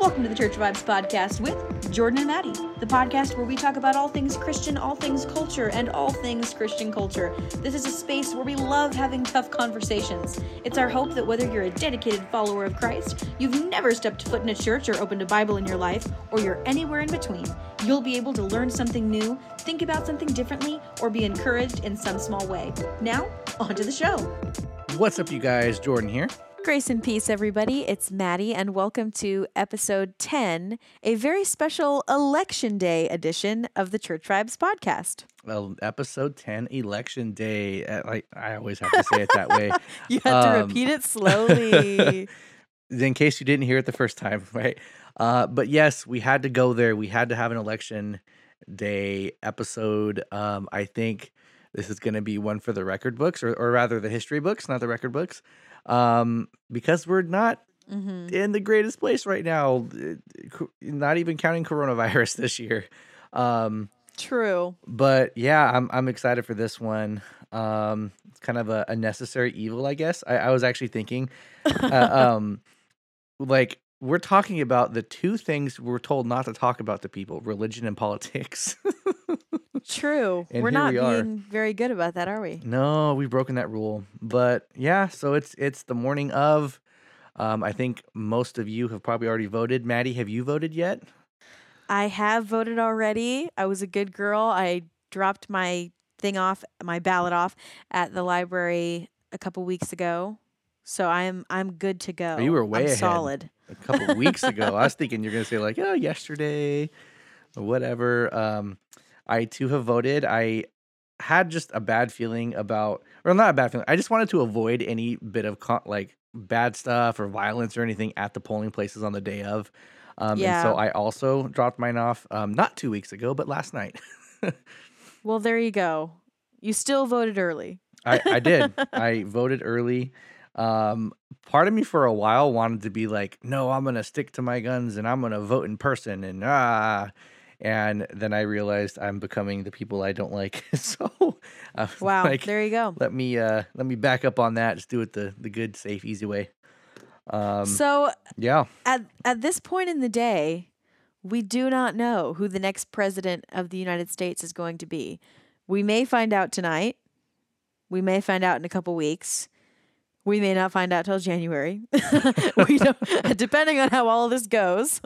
Welcome to the Church Vibes Podcast with Jordan and Mattie, the podcast where we talk about all things Christian, all things culture, and all things Christian culture. This is a space where we love having tough conversations. It's our hope that whether you're a dedicated follower of Christ, you've never stepped foot in a church or opened a Bible in your life, or you're anywhere in between, you'll be able to learn something new, think about something differently, or be encouraged in some small way. Now, on to the show. What's up, you guys? Jordan here. Grace and peace, everybody. It's Mattie, and welcome to episode 10, a very special Election Day edition of the Church Vibes podcast. Well, episode 10, Election Day. Uh, Like I always have to say it that way. You had to Um, repeat it slowly. in case you didn't hear it the first time, right? Uh, but yes, we had to go there. We had to have an election day episode. Um, I think this is going to be one for the record books, or, or rather the history books, not the record books, um, because we're not hmm in the greatest place right now. uh, Not even counting coronavirus this year. Um, True. but yeah, I'm I'm excited for this one. Um, it's kind of a, a necessary evil, I guess. I, I was actually thinking, uh, um, like we're talking about the two things we're told not to talk about to people: religion and politics. True. And We're not we being very good about that, are we? no, we've broken that rule. But yeah, so it's it's the morning of. Um, I think most of you have probably already voted. Mattie, have you voted yet? I have voted already. I was a good girl. I dropped my thing off, my ballot off at the library a couple weeks ago. So I'm I'm good to go. you were way I'm ahead. solid. a couple weeks ago. I was thinking you're gonna say like, oh, yesterday, or whatever. Um, I too have voted. I had just a bad feeling about, or not a bad feeling. I just wanted to avoid any bit of con- like bad stuff or violence or anything at the polling places on the day of. Um, and Yeah. so I also dropped mine off, um, not two weeks ago, but last night. Well, there you go. You still voted early. I, I did. I voted early. Um, part of me for a while wanted to be like, no, I'm gonna stick to my guns and I'm gonna vote in person and ah. And then I realized I'm becoming the people I don't like. so, was Wow. like, there you go. let me uh, let me back up on that. Just do it the the good, safe, easy way. Um, so yeah, at at this point in the day, we do not know who the next president of the United States is going to be. We may find out tonight. We may find out in a couple weeks. We may not find out till January. we don't, depending on how all of this goes.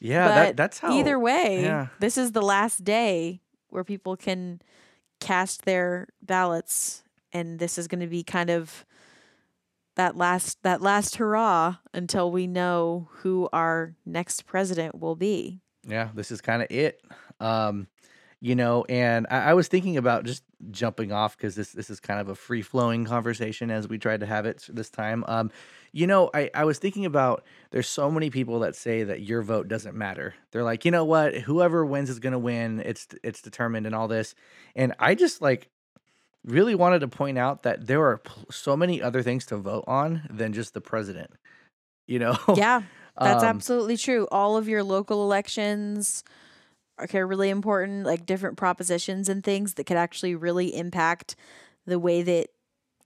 Yeah. That, that's how. Either way, yeah. this is the last day where people can cast their ballots, and this is going to be kind of that last that last hurrah until we know who our next president will be. yeah, this is kind of it. Um, you know, and I, I was thinking about just jumping off because this this is kind of a free flowing conversation as we tried to have it this time. Um, you know, I I was thinking about there's so many people that say that your vote doesn't matter. They're like, you know what, whoever wins is gonna win. It's it's determined and all this, and I just like really wanted to point out that there are pl- so many other things to vote on than just the president. You know, Yeah, that's Um, absolutely true. All of your local elections are really important, like different propositions and things that could actually really impact the way that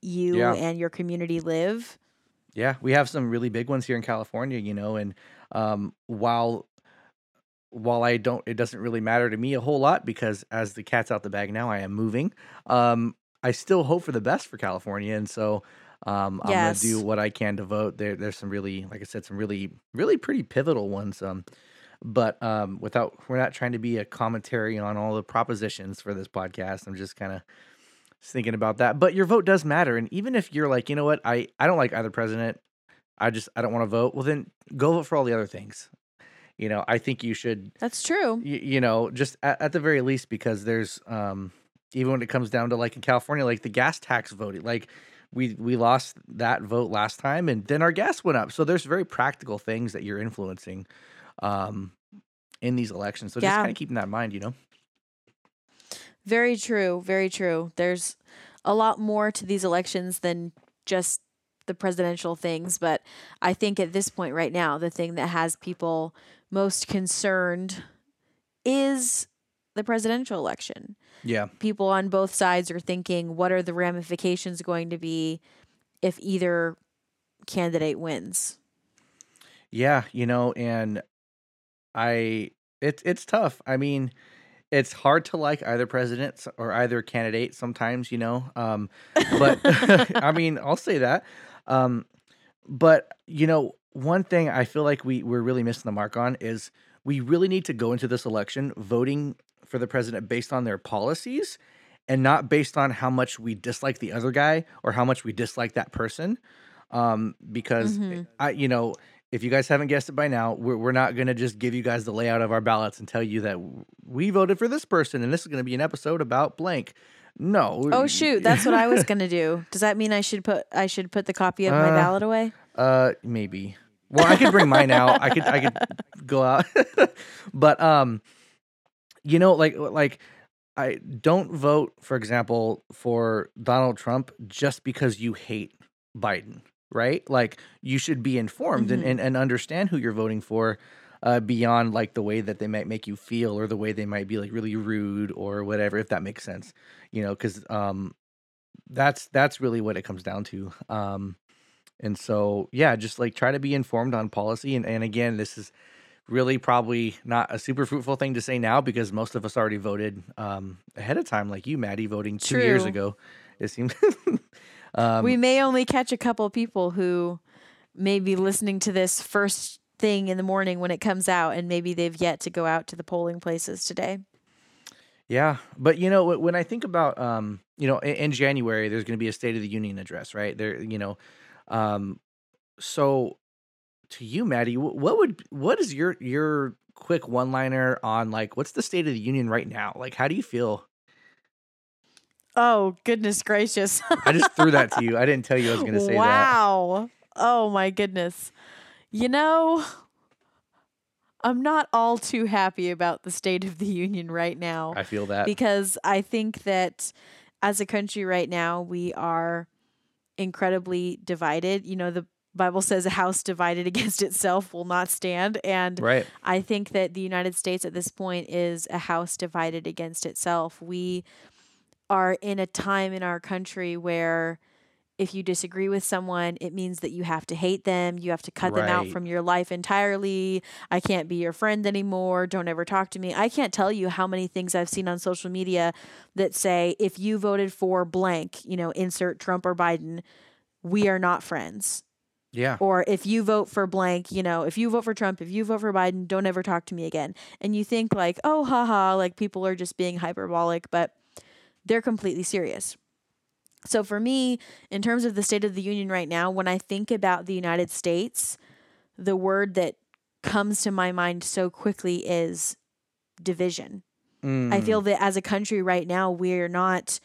you Yeah. and your community live. Yeah, we have some really big ones here in California, you know, and um, while while I don't, it doesn't really matter to me a whole lot because as the cat's out the bag now, I am moving. Um, I still hope for the best for California, and so um, I'm gonna do what I can to vote. There, there's some really, like I said, some really, really pretty pivotal ones. Um, but um, without, we're not trying to be a commentary on all the propositions for this podcast. I'm just kind of thinking about that. But your vote does matter, and even if you're like, you know what, I I don't like either president. I just I don't want to vote. Well, then go vote for all the other things. You know, I think you should. That's true. You, you know, just at, at the very least, because there's um even when it comes down to like in California, like the gas tax voting, like we we lost that vote last time, and then our gas went up. So there's very practical things that you're influencing um in these elections. So just kind of keeping that in mind, you know. Very true. Very true. There's a lot more to these elections than just the presidential things, but I think at this point right now, the thing that has people most concerned is the presidential election. Yeah. People on both sides are thinking, what are the ramifications going to be if either candidate wins? Yeah, you know, and I it's it's tough. I mean, it's hard to like either president or either candidate sometimes, you know. Um, but I mean, I'll say that. Um, but you know, one thing I feel like we we're really missing the mark on is we really need to go into this election voting for the president based on their policies and not based on how much we dislike the other guy or how much we dislike that person. Um, because hmm I, you know, if you guys haven't guessed it by now, we're, we're not going to just give you guys the layout of our ballots and tell you that we voted for this person and this is going to be an episode about blank. No. Oh shoot, that's what I was gonna do. Does that mean I should put I should put the copy of my Uh, ballot away? Uh, maybe. Well, I could bring mine out. I could I could go out. but um, you know, like like I don't vote, for example, for Donald Trump just because you hate Biden, right? Like you should be informed and, hmm and, and understand who you're voting for. Uh, beyond like the way that they might make you feel or the way they might be like really rude or whatever if that makes sense you know because um that's that's really what it comes down to um and so, yeah, just like try to be informed on policy. And, and again, this is really probably not a super fruitful thing to say now because most of us already voted um, ahead of time, like you, Mattie, voting two years ago. It seems. We um, may only catch a couple of people who may be listening to this first thing in the morning when it comes out, and maybe they've yet to go out to the polling places today. yeah. But, you know, when I think about, um, you know, in, in January, there's going to be a State of the Union address, right? There, you know, um, so to you, Mattie, what would, what is your, your quick one liner on like, what's the State of the Union right now? Like, how do you feel? Oh goodness gracious! I just threw that to you. I didn't tell you I was going to say that. wow. Oh my goodness. You know, I'm not all too happy about the state of the union right now I feel that. because I think that as a country right now, we are incredibly divided. You know, the Bible says a house divided against itself will not stand. And Right. I think that the United States at this point is a house divided against itself. We are in a time in our country where if you disagree with someone, it means that you have to hate them. You have to cut them out from your life entirely. I can't be your friend anymore. Don't ever talk to me. I can't tell you how many things I've seen on social media that say, if you voted for blank, you know, insert Trump or Biden, we are not friends. Yeah. Or if you vote for blank, you know, if you vote for Trump, if you vote for Biden, don't ever talk to me again. And you think like, oh, haha, like people are just being hyperbolic, but they're completely serious. So for me, in terms of the State of the Union right now, when I think about the United States, the word that comes to my mind so quickly is division. I Mm, feel that as a country right now, we're not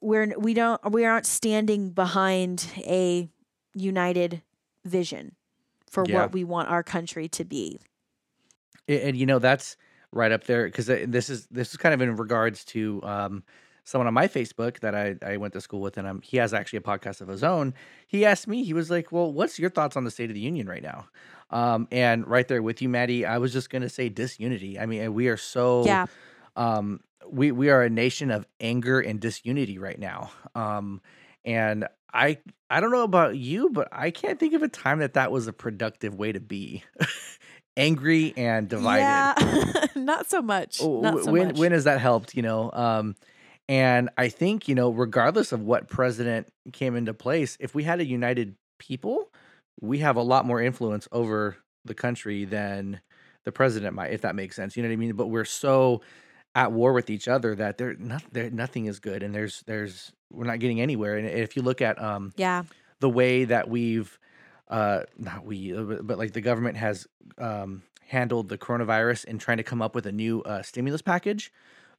we're we don't we aren't standing behind a united vision for Yeah. what we want our country to be. and, and, you know that's right up there because this is this is kind of in regards to um someone on my Facebook that I I went to school with, and um he has actually a podcast of his own. He asked me, he was like, "Well, what's your thoughts on the State of the Union right now?" Um, and right there with you, Mattie, I was just gonna say disunity. I mean, we are so Yeah. um we we are a nation of anger and disunity right now um and i i don't know about you but i can't think of a time that that was a productive way to be angry and divided Yeah. not so much. Not so when much. when has that helped you know um and i think you know regardless of what president came into place if we had a united people we have a lot more influence over the country than the president might if that makes sense you know what i mean but we're so at war with each other that there not there nothing is good and there's there's we're not getting anywhere and if you look at um yeah. the way that we've uh not we uh, but, like the government has um handled the coronavirus and trying to come up with a new uh, stimulus package.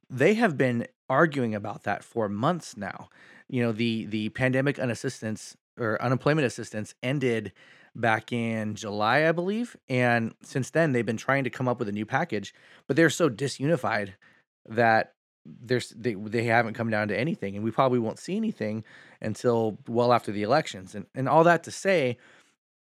They have been arguing about that for months now. You know the the pandemic unassistance or unemployment assistance ended back in July I believe and since then they've been trying to come up with a new package but they're so disunified that there's they, they haven't come down to anything and we probably won't see anything until well after the elections and and all that to say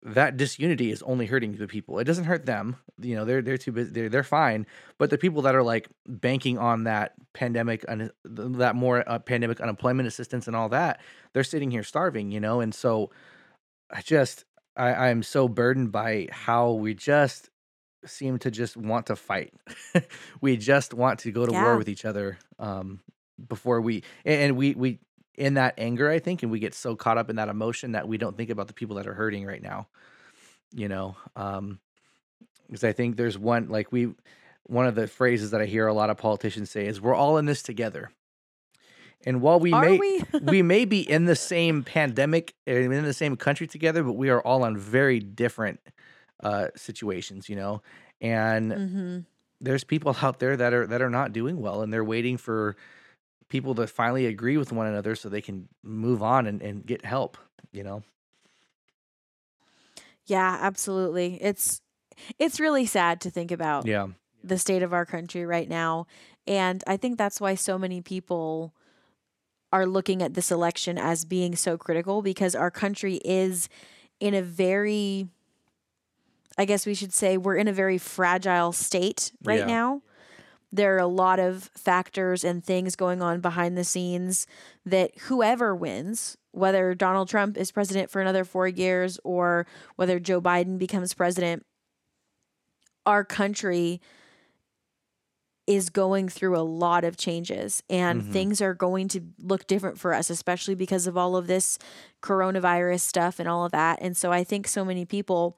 that disunity is only hurting the people it doesn't hurt them you know they're they're too busy they're, they're fine but the people that are like banking on that pandemic un, that more uh, pandemic unemployment assistance and all that they're sitting here starving you know and so i just I, I'm so burdened by how we just seem to just want to fight. we just want to go to war with each other. Um, before we and, and we we in that anger, I think, and we get so caught up in that emotion that we don't think about the people that are hurting right now. You know, um, because I think there's one like we one of the phrases that I hear a lot of politicians say is we're all in this together. And while we Are may we? we may be in the same pandemic and in the same country together, but we are all on very different uh situations, you know. And hmm there's people out there that are that are not doing well and they're waiting for people to finally agree with one another so they can move on and, and get help, you know. Yeah, absolutely. It's it's really sad to think about Yeah. the state of our country right now. And I think that's why so many people are looking at this election as being so critical because our country is in a very, I guess we should say, we're in a very fragile state right Yeah. now. There are a lot of factors and things going on behind the scenes that whoever wins, whether Donald Trump is president for another four years or whether Joe Biden becomes president, our country is going through a lot of changes and Mhm. things are going to look different for us, especially because of all of this coronavirus stuff and all of that. And so I think so many people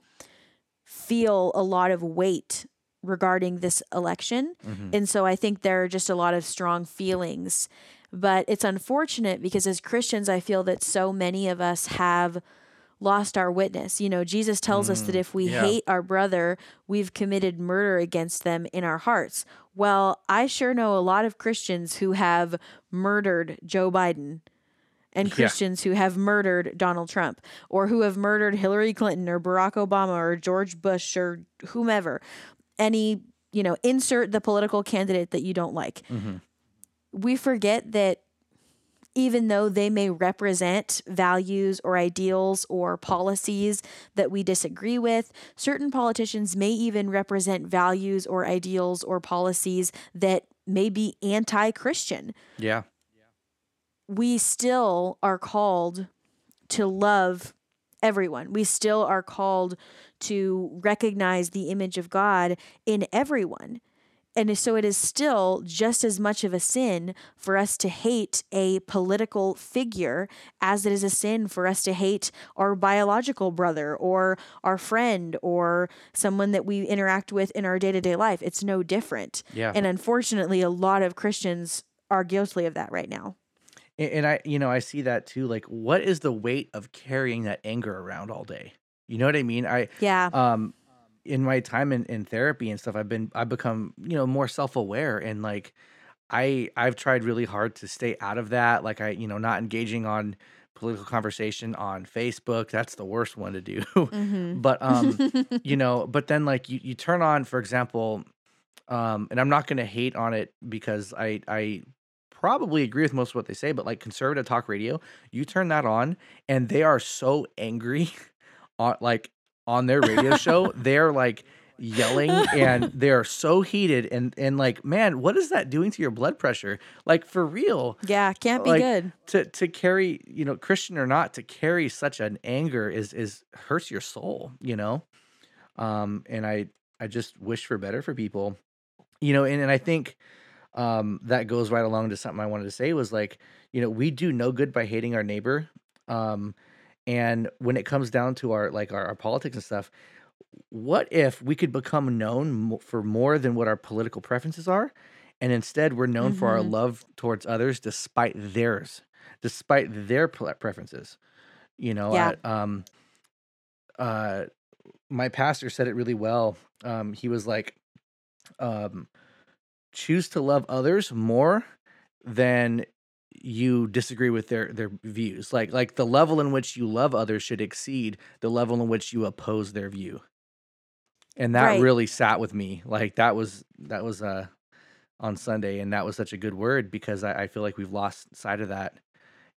feel a lot of weight regarding this election. Mhm. And so I think there are just a lot of strong feelings. But it's unfortunate because as Christians, I feel that so many of us have lost our witness. You know, Jesus tells us that Mm, if we yeah. hate our brother, we've committed murder against them in our hearts. Well, I sure know a lot of Christians who have murdered Joe Biden and Yeah. Christians who have murdered Donald Trump or who have murdered Hillary Clinton or Barack Obama or George Bush or whomever. Any, you know, insert the political candidate that you don't like. Mhm. We forget that even though they may represent values or ideals or policies that we disagree with, certain politicians may even represent values or ideals or policies that may be anti Christian. Yeah. We still are called to love everyone. We still are called to recognize the image of God in everyone. And so it is still just as much of a sin for us to hate a political figure as it is a sin for us to hate our biological brother or our friend or someone that we interact with in our day to day life. It's no different. Yeah. And unfortunately, a lot of Christians are guilty of that right now. And, and I, you know, I see that too. Like, what is the weight of carrying that anger around all day? You know what I mean? I, Yeah. um, in my time in, in therapy and stuff, I've been, I've become, you know, more self aware and like, I, I've tried really hard to stay out of that. Like, I, you know, not engaging on political conversation on Facebook. That's the worst one to do. Mm-hmm. but, um, you know, but then like you, you turn on, for example, um, and I'm not going to hate on it because I, I probably agree with most of what they say, but like conservative talk radio, you turn that on and they are so angry on like on their radio show. They're like yelling and they're so heated and and like, man, what is that doing to your blood pressure? Like for real yeah, can't be like, good. to to carry, you know, Christian or not, to carry such an anger is is hurts your soul, you know. Um, and I I just wish for better for people, you know. And and I think um that goes right along to something I wanted to say was like, you know, we do no good by hating our neighbor. Um, and when it comes down to our like our, our politics and stuff, what if we could become known for more than what our political preferences are? And instead, we're known for our Mhm. love towards others despite theirs, despite their preferences. You know, Yeah. I- um, uh, my pastor said it really well. Um, he was like, um, choose to love others more than you disagree with their their views like like the level in which you love others should exceed the level in which you oppose their view and that Right. really sat with me like that was that was uh on sunday and that was such a good word because i, I feel like we've lost sight of that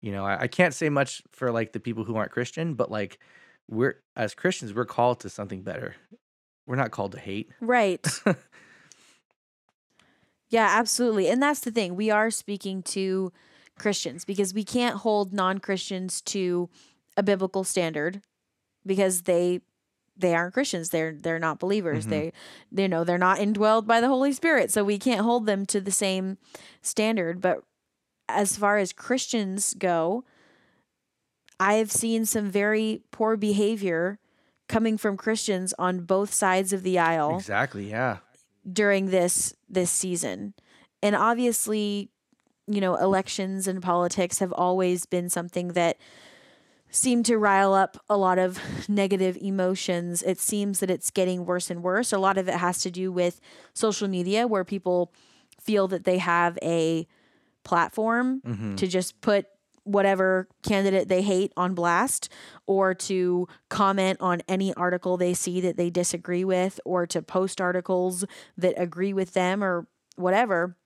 you know I, I can't say much for like the people who aren't christian but like we're as christians we're called to something better we're not called to hate Right. yeah, absolutely. And that's the thing. We are speaking to Christians because we can't hold non Christians to a biblical standard because they they aren't Christians. They're they're not believers. Mhm. They you know, they're not indwelled by the Holy Spirit. So we can't hold them to the same standard. But as far as Christians go, I have seen some very poor behavior coming from Christians on both sides of the aisle Exactly. Yeah. during this this season. And obviously, you know, elections and politics have always been something that seem to rile up a lot of negative emotions. It seems that it's getting worse and worse. A lot of it has to do with social media where people feel that they have a platform Mhm. to just put whatever candidate they hate on blast or to comment on any article they see that they disagree with or to post articles that agree with them or whatever.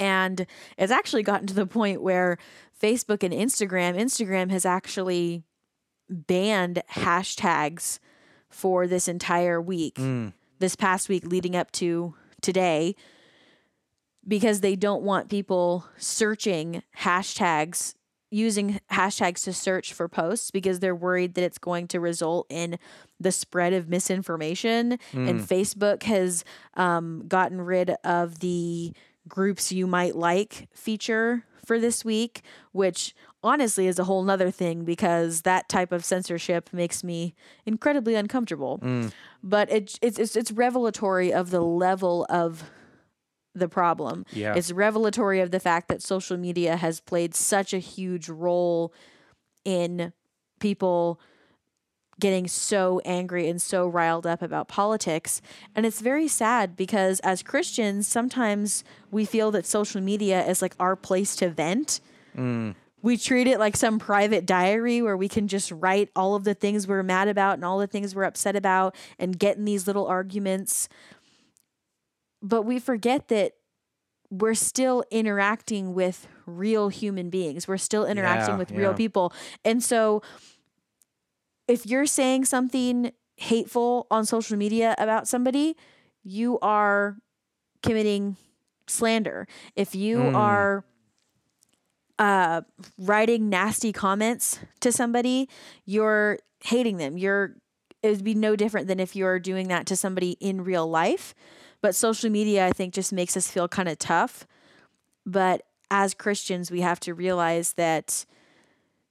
And it's actually gotten to the point where Facebook and Instagram, Instagram has actually banned hashtags for this entire week Mm. this past week leading up to today because they don't want people searching hashtags using hashtags to search for posts because they're worried that it's going to result in the spread of misinformation and facebook has um, gotten rid of the groups you might like feature for this week which honestly is a whole nother thing because that type of censorship makes me incredibly uncomfortable mm. but it, it's, it's it's revelatory of the level of the problem. Yeah. It's revelatory of the fact that social media has played such a huge role in people getting so angry and so riled up about politics. And it's very sad because as Christians, sometimes we feel that social media is like our place to vent. Mm. We treat it like some private diary where we can just write all of the things we're mad about and all the things we're upset about and get in these little arguments. But we forget that we're still interacting with real human beings. We're still interacting Yeah, with real people. And so if you're saying something hateful on social media about somebody, you are committing slander. If you Mm. are uh, writing nasty comments to somebody, you're hating them. You're it would be no different than if you're doing that to somebody in real life. But social media, I think, just makes us feel kind of tough. But as Christians, we have to realize that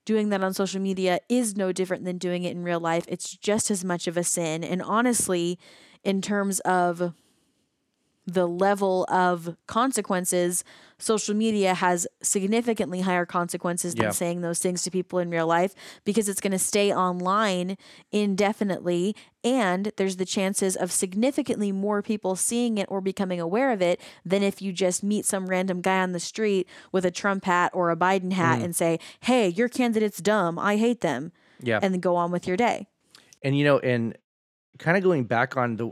doing that on social media is no different than doing it in real life. It's just as much of a sin. And honestly, in terms of the level of consequences, social media has significantly higher consequences than Yeah. saying those things to people in real life because it's going to stay online indefinitely. And there's the chances of significantly more people seeing it or becoming aware of it than if you just meet some random guy on the street with a Trump hat or a Biden hat mm. and say, hey, your candidate's dumb. I hate them. Yeah. And then go on with your day. and you know and kind of going back on the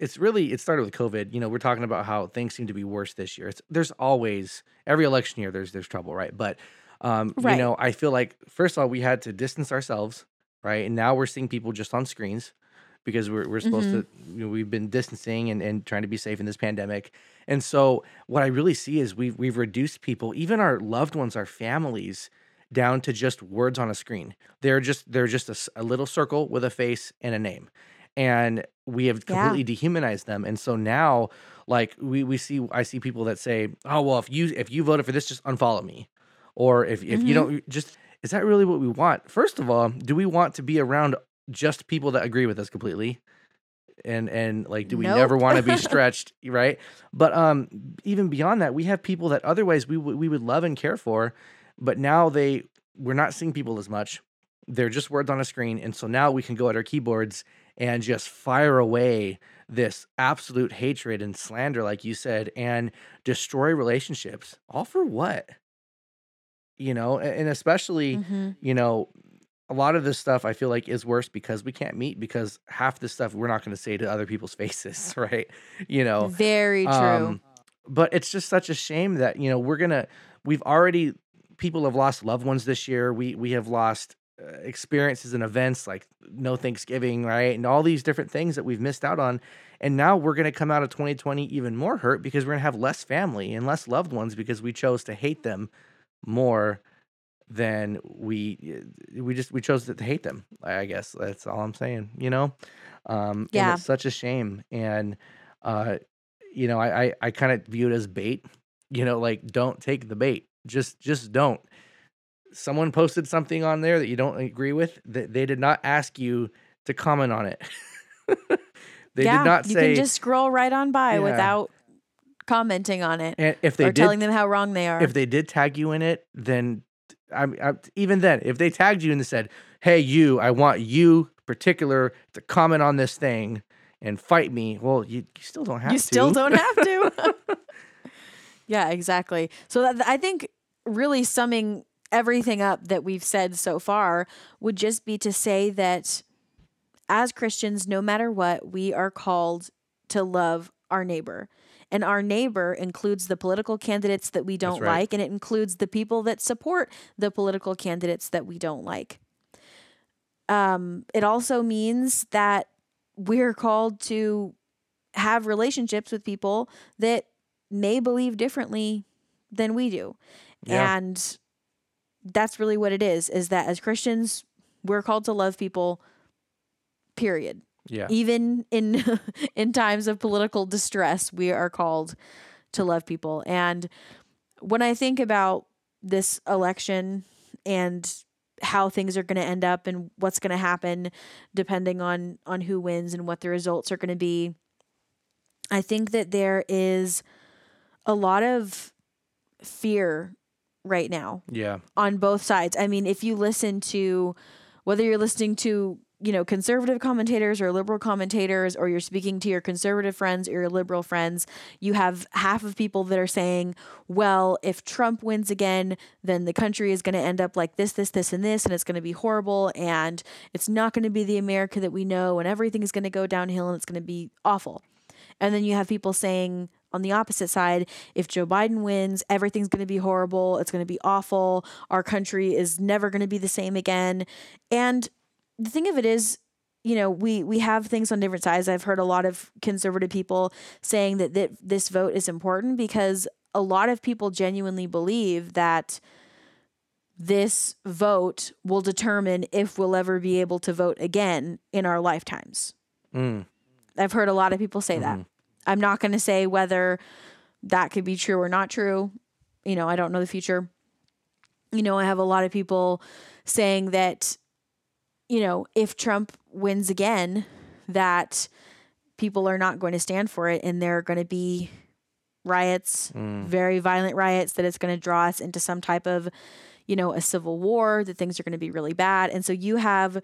it's really it started with covid you know we're talking about how things seem to be worse this year. It's, there's always every election year there's there's trouble right? But um Right. you know i feel like first of all we had to distance ourselves right? And now we're seeing people just on screens because we're, we're supposed to you know, we've been distancing and, and trying to be safe in this pandemic. And so what i really see is we've we've reduced people even our loved ones our families down to just words on a screen. They're just they're just a little circle with a face and a name and we have Yeah. completely dehumanized them and so now like we we see i see people that say oh well if you if you voted for this just unfollow me or if if you Mhm. don't just is that really what we want? First of all do we want to be around just people that agree with us completely? And and like do we never want to be stretched right? But um even beyond that we have people that otherwise we would we would love and care for but now they we're not seeing people as much. They're just words on a screen and so now we can go at our keyboards and just fire away this absolute hatred and slander like you said and destroy relationships all for what you know and especially Mhm. you know a lot of this stuff i feel like is worse because we can't meet because half this stuff we're not going to say to other people's faces right you know Very true. um, but it's just such a shame that you know we're gonna we've already people have lost loved ones this year we we have lost experiences and events like no thanksgiving right and all these different things that we've missed out on and now we're gonna come out of 2020 even more hurt because we're gonna have less family and less loved ones because we chose to hate them more than we we just we chose to hate them. I guess that's all I'm saying. You know, um, Yeah. it's such a shame. And uh, you know, I I, I kind of view it as bait. You know, like don't take the bait. Just just don't. Someone posted something on there that you don't agree with. That they did not ask you to comment on it. they yeah, did not you say can just scroll right on by Yeah. without commenting on it and if they or did telling them how wrong they are. if they did tag you in it, then I, I even then, if they tagged you and said, "Hey, you, I want you particular to comment on this thing and fight me," well, you, you still don't have you to. still don't have to. yeah, exactly. So that, I think really summing everything up that we've said so far would just be to say that as Christians, no matter what, we are called to love our neighbor. And our neighbor includes the political candidates that we don't right. like, and it includes the people that support the political candidates that we don't like. Um, it also means that we're called to have relationships with people that may believe differently than we do. Yeah. And that's really what it is is that as Christians, we're called to love people period. yeah, Even in in times of political distress, we are called to love people. And when I think about this election and how things are going to end up and what's going to happen depending on on who wins and what the results are going to be, I think that there is a lot of fear right now yeah, on both sides. I mean, if you listen to whether you're listening to, you know, conservative commentators or liberal commentators, or you're speaking to your conservative friends or your liberal friends, you have half of people that are saying, well, if Trump wins again, then the country is going to end up like this, this, this, and this, and it's going to be horrible, and it's not going to be the America that we know, and everything is going to go downhill, and it's going to be awful. And then you have people saying on the opposite side, if Joe Biden wins, everything's going to be horrible. It's going to be awful. Our country is never going to be the same again. And the thing of it is, you know, we we have things on different sides. I've heard a lot of conservative people saying that, that this vote is important because a lot of people genuinely believe that this vote will determine if we'll ever be able to vote again in our lifetimes. mm, I've heard a lot of people say that. I'm not going to say whether that could be true or not true. You know, I don't know the future. You know, I have a lot of people saying that, you know, if Trump wins again, that people are not going to stand for it and there are going to be riots, mm. very violent riots, that it's going to draw us into some type of, you know, a civil war, that things are going to be really bad. And so you have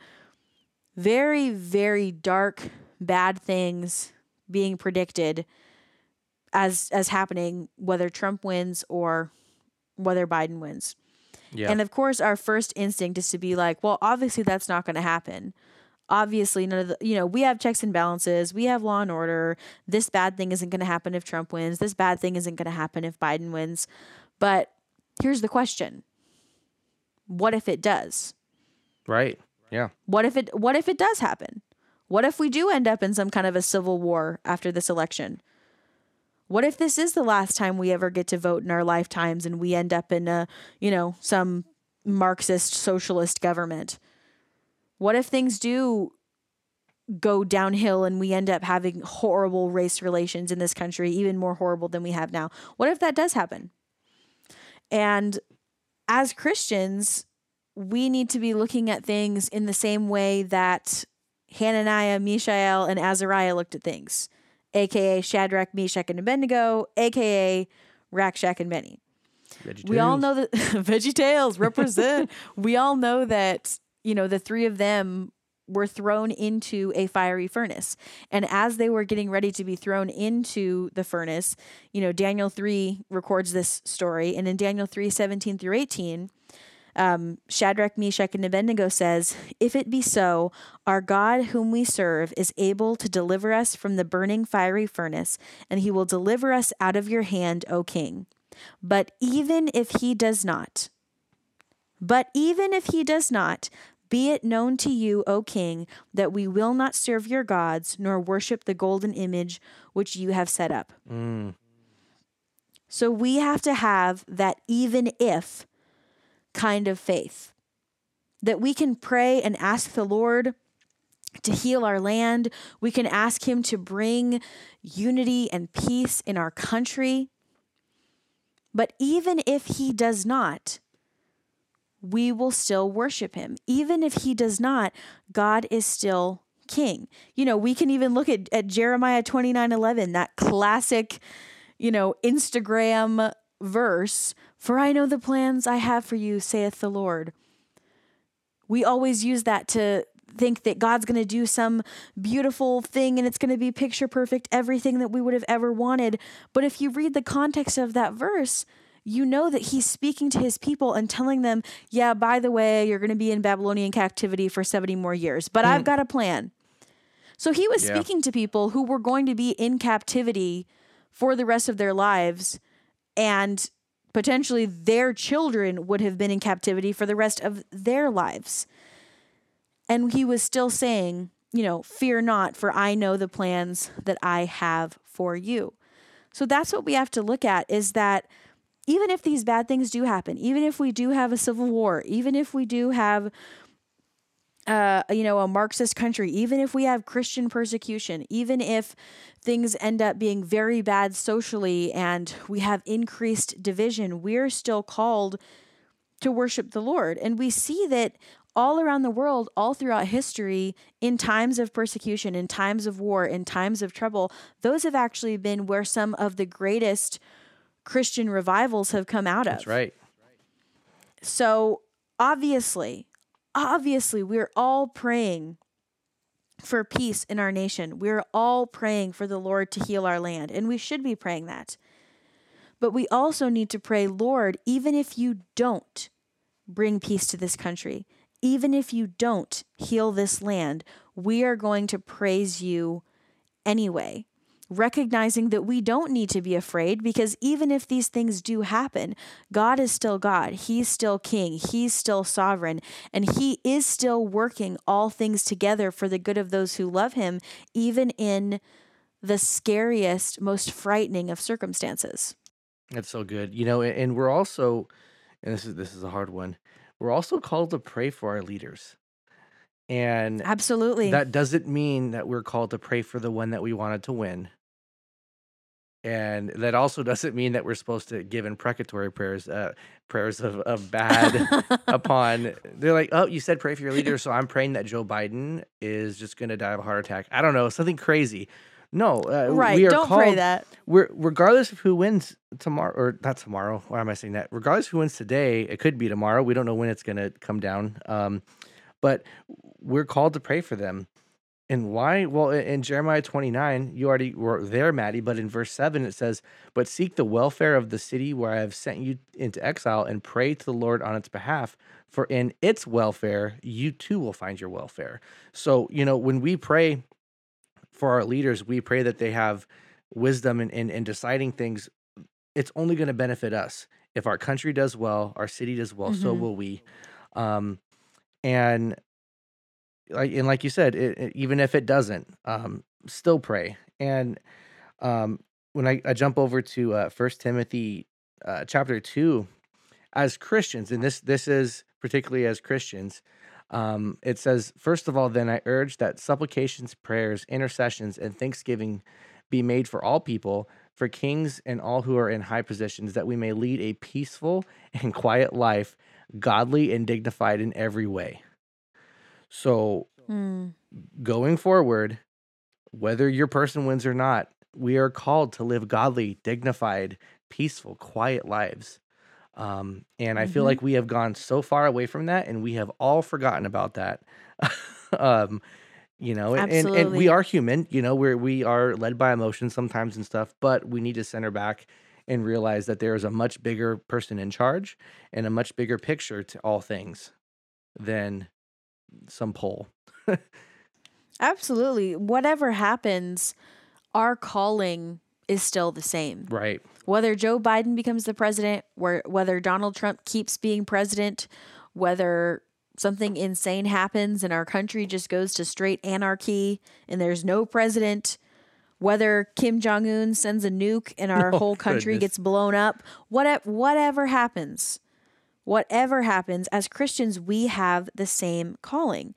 very, very dark, bad things being predicted as as happening whether Trump wins or whether Biden wins. yeah, And of course our first instinct is to be like, well, obviously that's not going to happen. Obviously none of the you know, we have checks and balances, we have law and order. This bad thing isn't going to happen if Trump wins. This bad thing isn't going to happen if Biden wins. But here's the question. What if it does? right, yeah, What if it what if it does happen? What if we do end up in some kind of a civil war after this election? What if this is the last time we ever get to vote in our lifetimes and we end up in a, you know, some Marxist socialist government? What if things do go downhill and we end up having horrible race relations in this country, even more horrible than we have now? What if that does happen? And as Christians, we need to be looking at things in the same way that Hananiah, Mishael, and Azariah looked at things, aka Shadrach, Meshach, and Abednego, aka Rack, Shack and Benny. We all know that Veggie Tales represent. we all know that you know the three of them were thrown into a fiery furnace, and as they were getting ready to be thrown into the furnace, you know Daniel three records this story, and in Daniel three seventeen through eighteen. Um, Shadrach, Meshach, and Abednego says, If it be so, our God, whom we serve, is able to deliver us from the burning fiery furnace, and he will deliver us out of your hand, O king. But even if he does not, but even if he does not, be it known to you, O king, that we will not serve your gods, nor worship the golden image which you have set up. Mm, So we have to have that even if kind of faith. That we can pray and ask the Lord to heal our land. We can ask Him to bring unity and peace in our country. But even if He does not, we will still worship Him. Even if He does not, God is still King. You know, we can even look at, at Jeremiah 29 11, that classic, you know, Instagram verse For I know the plans I have for you, saith the Lord. We always use that to think that God's going to do some beautiful thing and it's going to be picture perfect, everything that we would have ever wanted. But if you read the context of that verse, you know that he's speaking to his people and telling them, yeah, by the way, you're going to be in Babylonian captivity for 70 more years, but I've hmm. got a plan. So he was Yeah. speaking to people who were going to be in captivity for the rest of their lives and potentially their children would have been in captivity for the rest of their lives. And he was still saying, you know, fear not, for I know the plans that I have for you. So that's what we have to look at is that even if these bad things do happen, even if we do have a civil war, even if we do have uh, you know, a Marxist country, even if we have Christian persecution, even if things end up being very bad socially and we have increased division, we're still called to worship the Lord. And we see that all around the world, all throughout history, in times of persecution, in times of war, in times of trouble, those have actually been where some of the greatest Christian revivals have come out of. That's right. So obviously, obviously, we're all praying for peace in our nation. We're all praying for the Lord to heal our land, and we should be praying that. But we also need to pray, Lord, even if you don't bring peace to this country, even if you don't heal this land, we are going to praise you anyway. Recognizing that we don't need to be afraid because even if these things do happen, God is still God. He's still King. He's still sovereign. And He is still working all things together for the good of those who love Him, even in the scariest, most frightening of circumstances. That's so good. You know, and, we're also, and this is this is a hard one. We're also called to pray for our leaders, and Absolutely. that doesn't mean that we're called to pray for the one that we wanted to win. And that also doesn't mean that we're supposed to give imprecatory prayers, uh, prayers of, of bad upon. They're like, oh, you said pray for your leader, so I'm praying that Joe Biden is just going to die of a heart attack. I don't know, something crazy. No, uh, right. We are Don't called, pray that. we're regardless of who wins tomorrow or not tomorrow why am i saying that regardless of who wins today it could be tomorrow we don't know when it's going to come down um, but we're called to pray for them and why well in- jeremiah 29 you already were there mattie but in verse 7 it says but seek the welfare of the city where i have sent you into exile and pray to the lord on its behalf for in its welfare you too will find your welfare so you know when we pray for our leaders we pray that they have wisdom in, in, in deciding things, it's only going to benefit us. If our country does well, our city does well, so Mhm. will we. Um, and like and like you said, it, it- even if it doesn't, um, still pray. And um, when I, I jump over to uh, First Timothy uh, chapter two, as Christians, and this this is particularly as Christians, um, it says, first of all, then I urge that supplications, prayers, intercessions, and thanksgiving be made for all people, for kings and all who are in high positions, that we may lead a peaceful and quiet life, godly and dignified in every way. So, Hmm. going forward, whether your person wins or not, we are called to live godly, dignified, peaceful, quiet lives. Um, and I feel Mhm. like we have gone so far away from that, and we have all forgotten about that. um, you know, and, and, and we are human. You know, we're we are led by emotions sometimes and stuff, but we need to center back and realize that there is a much bigger person in charge and a much bigger picture to all things than some poll. Absolutely. Whatever happens, our calling is still the same. Right. Whether Joe Biden becomes the president, where whether Donald Trump keeps being president, whether something insane happens and our country just goes to straight anarchy and there's no president, whether Kim Jong Un sends a nuke and our Oh, whole country goodness. gets blown up, whatever whatever happens, whatever happens, as Christians, we have the same calling.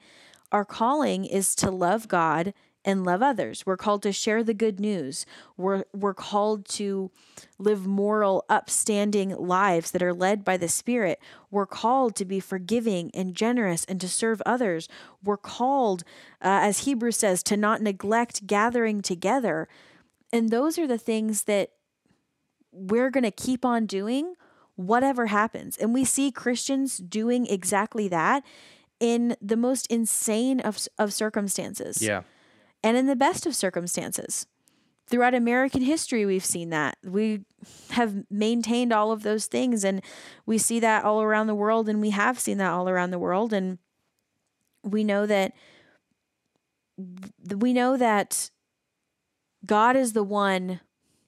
Our calling is to love God and love others. We're called to share the good news. We're, we're called to live moral, upstanding lives that are led by the Spirit. We're called to be forgiving and generous and to serve others. We're called, uh, as Hebrews says, to not neglect gathering together. And those are the things that we're going to keep on doing whatever happens. And we see Christians doing exactly that in the most insane of, of circumstances. Yeah. And in the best of circumstances. Throughout American history, we've seen that. We have maintained all of those things, and we see that all around the world, and we have seen that all around the world. And we know that we know that God is the one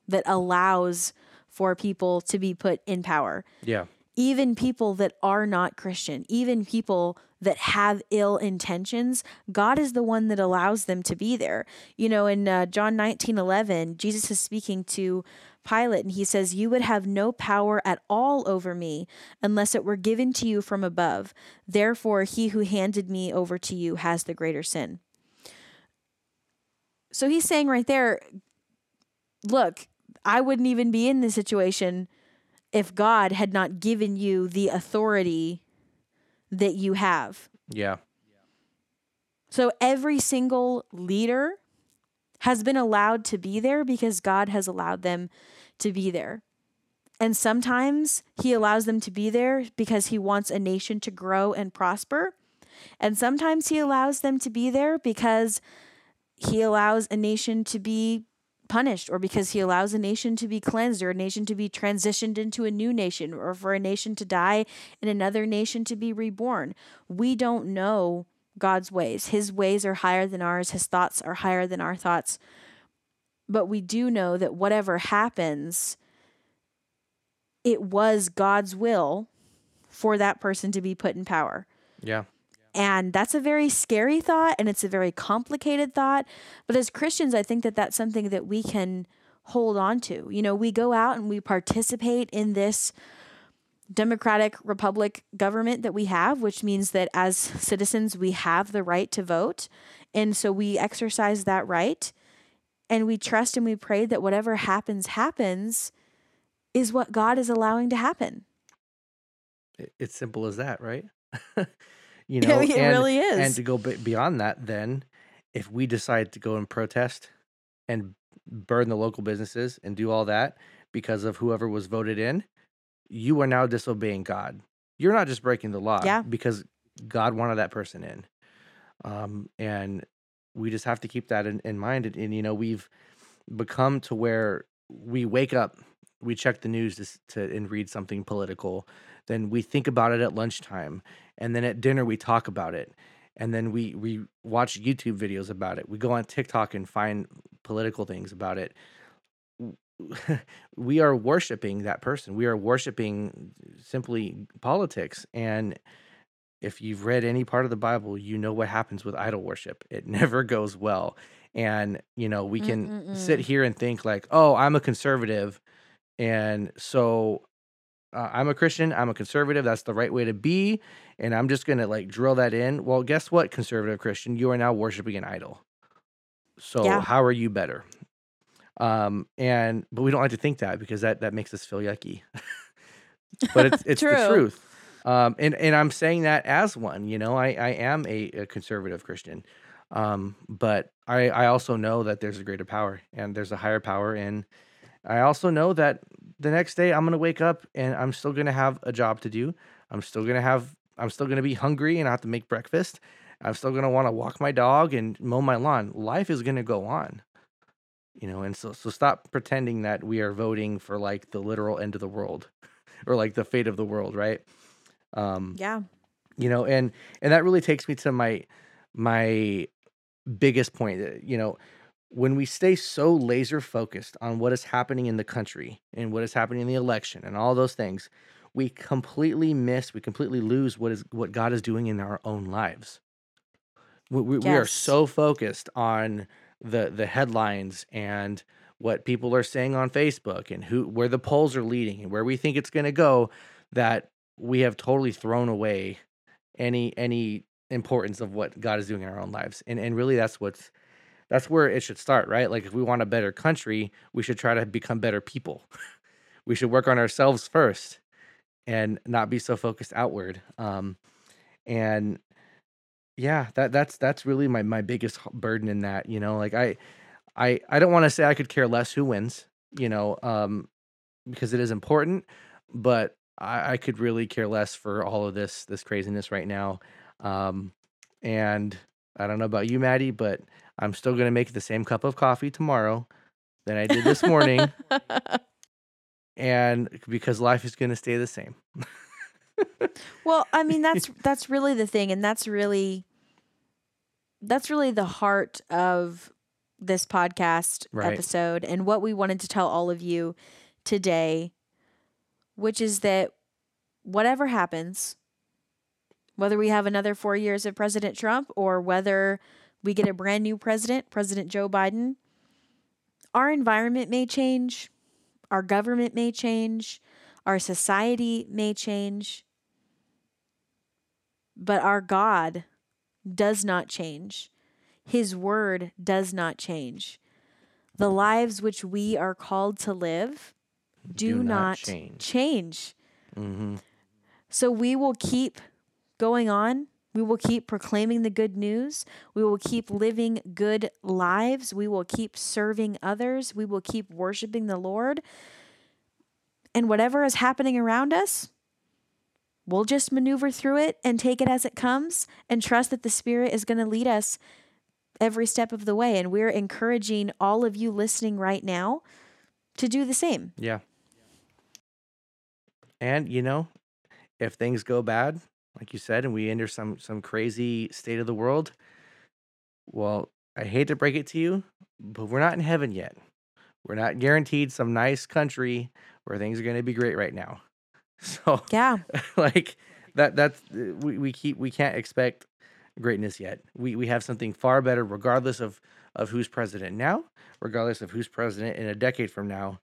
that allows for people to be put in power. Yeah. Even people that are not Christian, even people that have ill intentions, God is the one that allows them to be there. You know, in uh, John 19 11, Jesus is speaking to Pilate and he says, You would have no power at all over me unless it were given to you from above. Therefore, he who handed me over to you has the greater sin. So he's saying right there, look, I wouldn't even be in this situation if God had not given you the authority that you have. Yeah. So every single leader has been allowed to be there because God has allowed them to be there. And sometimes he allows them to be there because he wants a nation to grow and prosper. And sometimes he allows them to be there because he allows a nation to be punished or because he allows a nation to be cleansed or a nation to be transitioned into a new nation or for a nation to die and another nation to be reborn. We don't know God's ways. His ways are higher than ours, his thoughts are higher than our thoughts. But we do know that whatever happens, it was God's will for that person to be put in power. Yeah. And that's a very scary thought and it's a very complicated thought. But as Christians, I think that that's something that we can hold on to. You know, we go out and we participate in this democratic republic government that we have, which means that as citizens, we have the right to vote. And so we exercise that right. And we trust and we pray that whatever happens, happens is what God is allowing to happen. It's simple as that, right? you know it and, really is. and to go beyond that then if we decide to go and protest and burn the local businesses and do all that because of whoever was voted in you are now disobeying god. You're not just breaking the law yeah. because god wanted that person in. Um, and we just have to keep that in, in mind and, and, you know we've become to where we wake up we check the news to, to and read something political then we think about it at lunchtime and then at dinner we talk about it and then we we watch youtube videos about it. We go on tiktok and find political things about it. We are worshiping that person. We are worshiping simply politics and if you've read any part of the bible you know what happens with idol worship. It never goes well and you know we can Mm-mm-mm. sit here and think like oh i'm a conservative and so uh, I'm a Christian, I'm a conservative, that's the right way to be, and I'm just going to like drill that in. Well, guess what, conservative Christian, you are now worshiping an idol. So yeah. how are you better? Um and but we don't like to think that because that that makes us feel yucky. but it's it's the truth. Um and and I'm saying that as one, you know, I I am a, a conservative Christian. Um but I I also know that there's a greater power and there's a higher power and I also know that the next day I'm to wake up and I'm still to have a job to do. I'm still to have I'm still to be hungry and I have to make breakfast. I'm still to want to walk my dog and mow my lawn. Life is to go on. You know, and so so stop pretending that we are voting for like the literal end of the world or like the fate of the world, right? Um Yeah. You know, and and that really takes me to my my biggest point, you know, when we stay so laser focused on what is happening in the country and what is happening in the election and all those things, we completely miss, we completely lose what is what God is doing in our own lives. We, we, yes. we are so focused on the the headlines and what people are saying on Facebook and who where the polls are leading and where we think it's going to go that we have totally thrown away any any importance of what God is doing in our own lives. And and really that's what's that's where it should start, right? Like if we want a better country, we should try to become better people. we should work on ourselves first and not be so focused outward. Um and yeah, that that's that's really my my biggest burden in that, you know, like I I I don't want to say I could care less who wins, you know, um because it is important, but I, I could really care less for all of this this craziness right now. Um, and I don't know about you, Mattie, but I'm still gonna make the same cup of coffee tomorrow than I did this morning, and because life is gonna stay the same. well, I mean that's that's really the thing and that's really that's really the heart of this podcast Right. episode and what we wanted to tell all of you today, which is that whatever happens, whether we have another four years of President Trump or whether we get a brand new president, President Joe Biden, our environment may change, our government may change, our society may change, but our God does not change. His word does not change. The lives which we are called to live do, Do not not, change. change. hmm So we will keep going on. We will keep proclaiming the good news. We will keep living good lives. We will keep serving others. We will keep worshiping the Lord. And whatever is happening around us, we'll just maneuver through it and take it as it comes and trust that the Spirit is going to lead us every step of the way. And we're encouraging all of you listening right now to do the same. Yeah. And you know, if things go bad, like you said, and we enter some some crazy state of the world, well, I hate to break it to you, but we're not in heaven yet. We're not guaranteed some nice country where things are going to be great right now. So, Yeah. like that that's uh, we, we keep we can't expect greatness yet. We we have something far better regardless of of who's president now, regardless of who's president in a decade from now.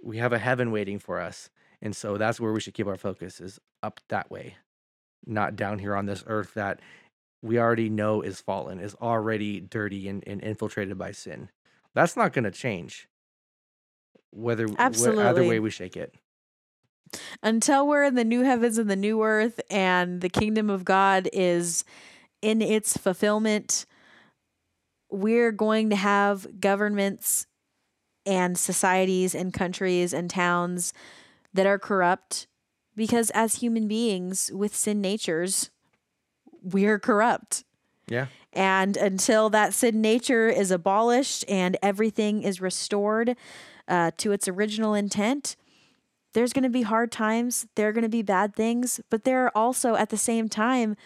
We have a heaven waiting for us. And so that's where we should keep our focus is up that way. Not down here on this earth that we already know is fallen, is already dirty and, and infiltrated by sin. That's not going to change. Whether wh- either Absolutely. way we shake it. until we're in the new heavens and the new earth and the kingdom of God is in its fulfillment, we're going to have governments and societies and countries and towns that are corrupt because as human beings with sin natures, we're corrupt. Yeah. And until that sin nature is abolished and everything is restored uh, to its original intent, there's going to be hard times. There are going to be bad things, but there are also at the same time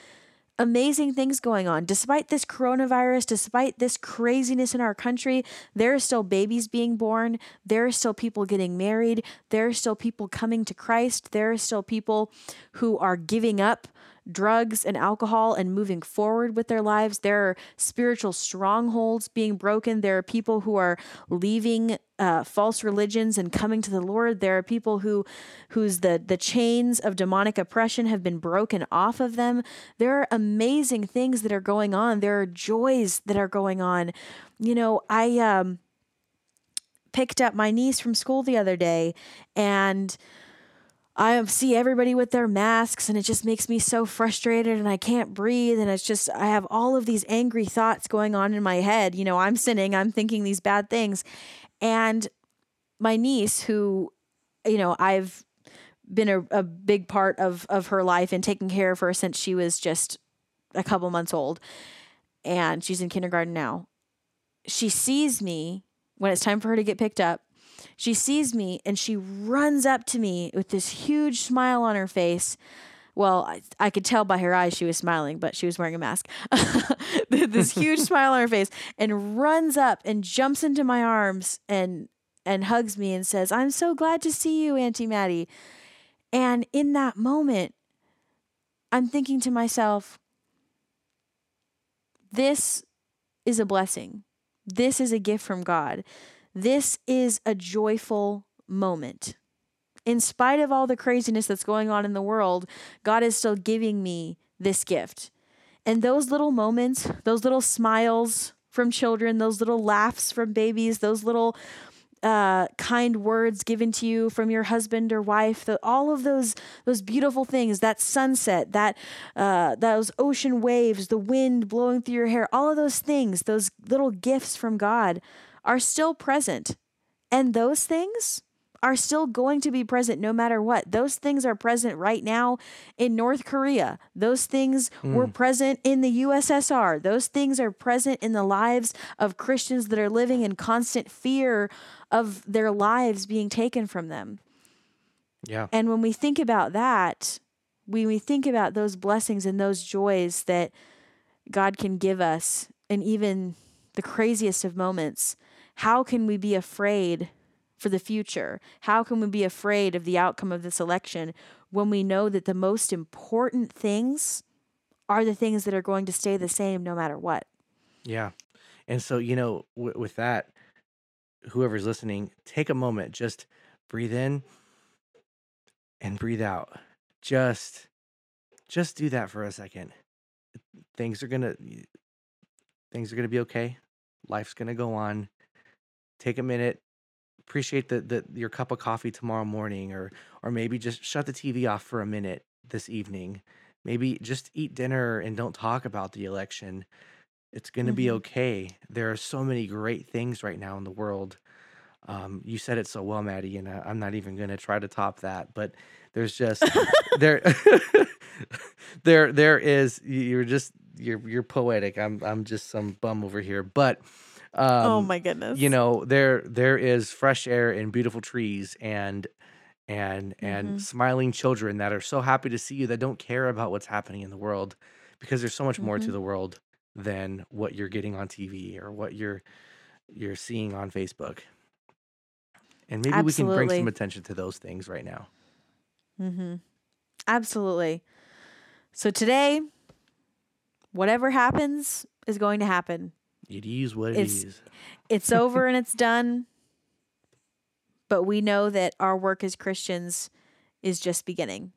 amazing things going on. Despite this coronavirus, despite this craziness in our country, there are still babies being born. There are still people getting married. There are still people coming to Christ. There are still people who are giving up drugs and alcohol and moving forward with their lives. There are spiritual strongholds being broken. There are people who are leaving uh, false religions and coming to the Lord. There are people who, whose the the chains of demonic oppression have been broken off of them. There are amazing things that are going on. There are joys that are going on. You know, I um picked up my niece from school the other day and I see everybody with their masks and it just makes me so frustrated and I can't breathe and it's just I have all of these angry thoughts going on in my head. You know, I'm sinning, I'm thinking these bad things. And my niece who you know, I've been a, a big part of of her life and taking care of her since she was just a couple months old and she's in kindergarten now. She sees me when it's time for her to get picked up she sees me and she runs up to me with this huge smile on her face. Well, I, I could tell by her eyes she was smiling, but she was wearing a mask. this huge smile on her face and runs up and jumps into my arms and and hugs me and says, "I'm so glad to see you, Auntie Mattie." And in that moment, I'm thinking to myself, this is a blessing. This is a gift from God. This is a joyful moment. in spite of all the craziness that's going on in the world, God is still giving me this gift. And those little moments, those little smiles from children, those little laughs from babies, those little uh, kind words given to you from your husband or wife, the, all of those those beautiful things, that sunset, that uh, those ocean waves, the wind blowing through your hair, all of those things, those little gifts from God, are still present, and those things are still going to be present no matter what. Those things are present right now in North Korea. Those things mm. were present in the USSR. Those things are present in the lives of Christians that are living in constant fear of their lives being taken from them. Yeah. And when we think about that, when we think about those blessings and those joys that God can give us, and even the craziest of moments, how can we be afraid for the future? How can we be afraid of the outcome of this election when we know that the most important things are the things that are going to stay the same no matter what? Yeah. And so, you know, w- with that, whoever's listening, take a moment, just breathe in and breathe out. Just just do that for a second. Things are going to things are going to be okay. Life's going to go on. Take a minute, appreciate the, the your cup of coffee tomorrow morning or or maybe just shut the TV off for a minute this evening. Maybe just eat dinner and don't talk about the election. It's going to be Mm-hmm. okay. There are so many great things right now in the world. Um, you said it so well, Mattie, and I, I'm not even going to try to top that. But there's just there, there, there is. You're just you're you're poetic. I'm I'm just some bum over here, but oh um, my goodness. you know there there is fresh air and beautiful trees and and and Mm-hmm. smiling children that are so happy to see you that don't care about what's happening in the world because there's so much more to Mm-hmm. the world than what you're getting on TV or what you're you're seeing on Facebook. And maybe we can bring some attention to those things right now. Mm-hmm. Absolutely. So today, whatever happens is going to happen. It is what it It's- is. It's over and it's done. But we know that our work as Christians is just beginning.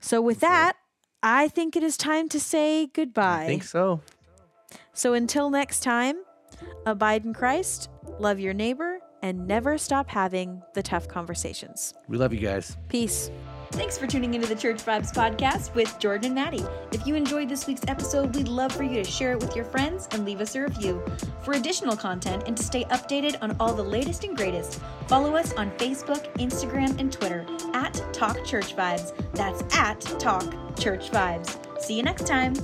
So, with That's right. that, I think it is time to say goodbye. I think so. So, until next time, abide in Christ, love your neighbor, and never stop having the tough conversations. We love you guys. Peace. Thanks for tuning into the Church Vibes podcast with Jordan and Mattie. If you enjoyed this week's episode, we'd love for you to share it with your friends and leave us a review. For additional content and to stay updated on all the latest and greatest, follow us on Facebook, Instagram, and Twitter at Talk Church Vibes. That's at Talk Church Vibes. See you next time.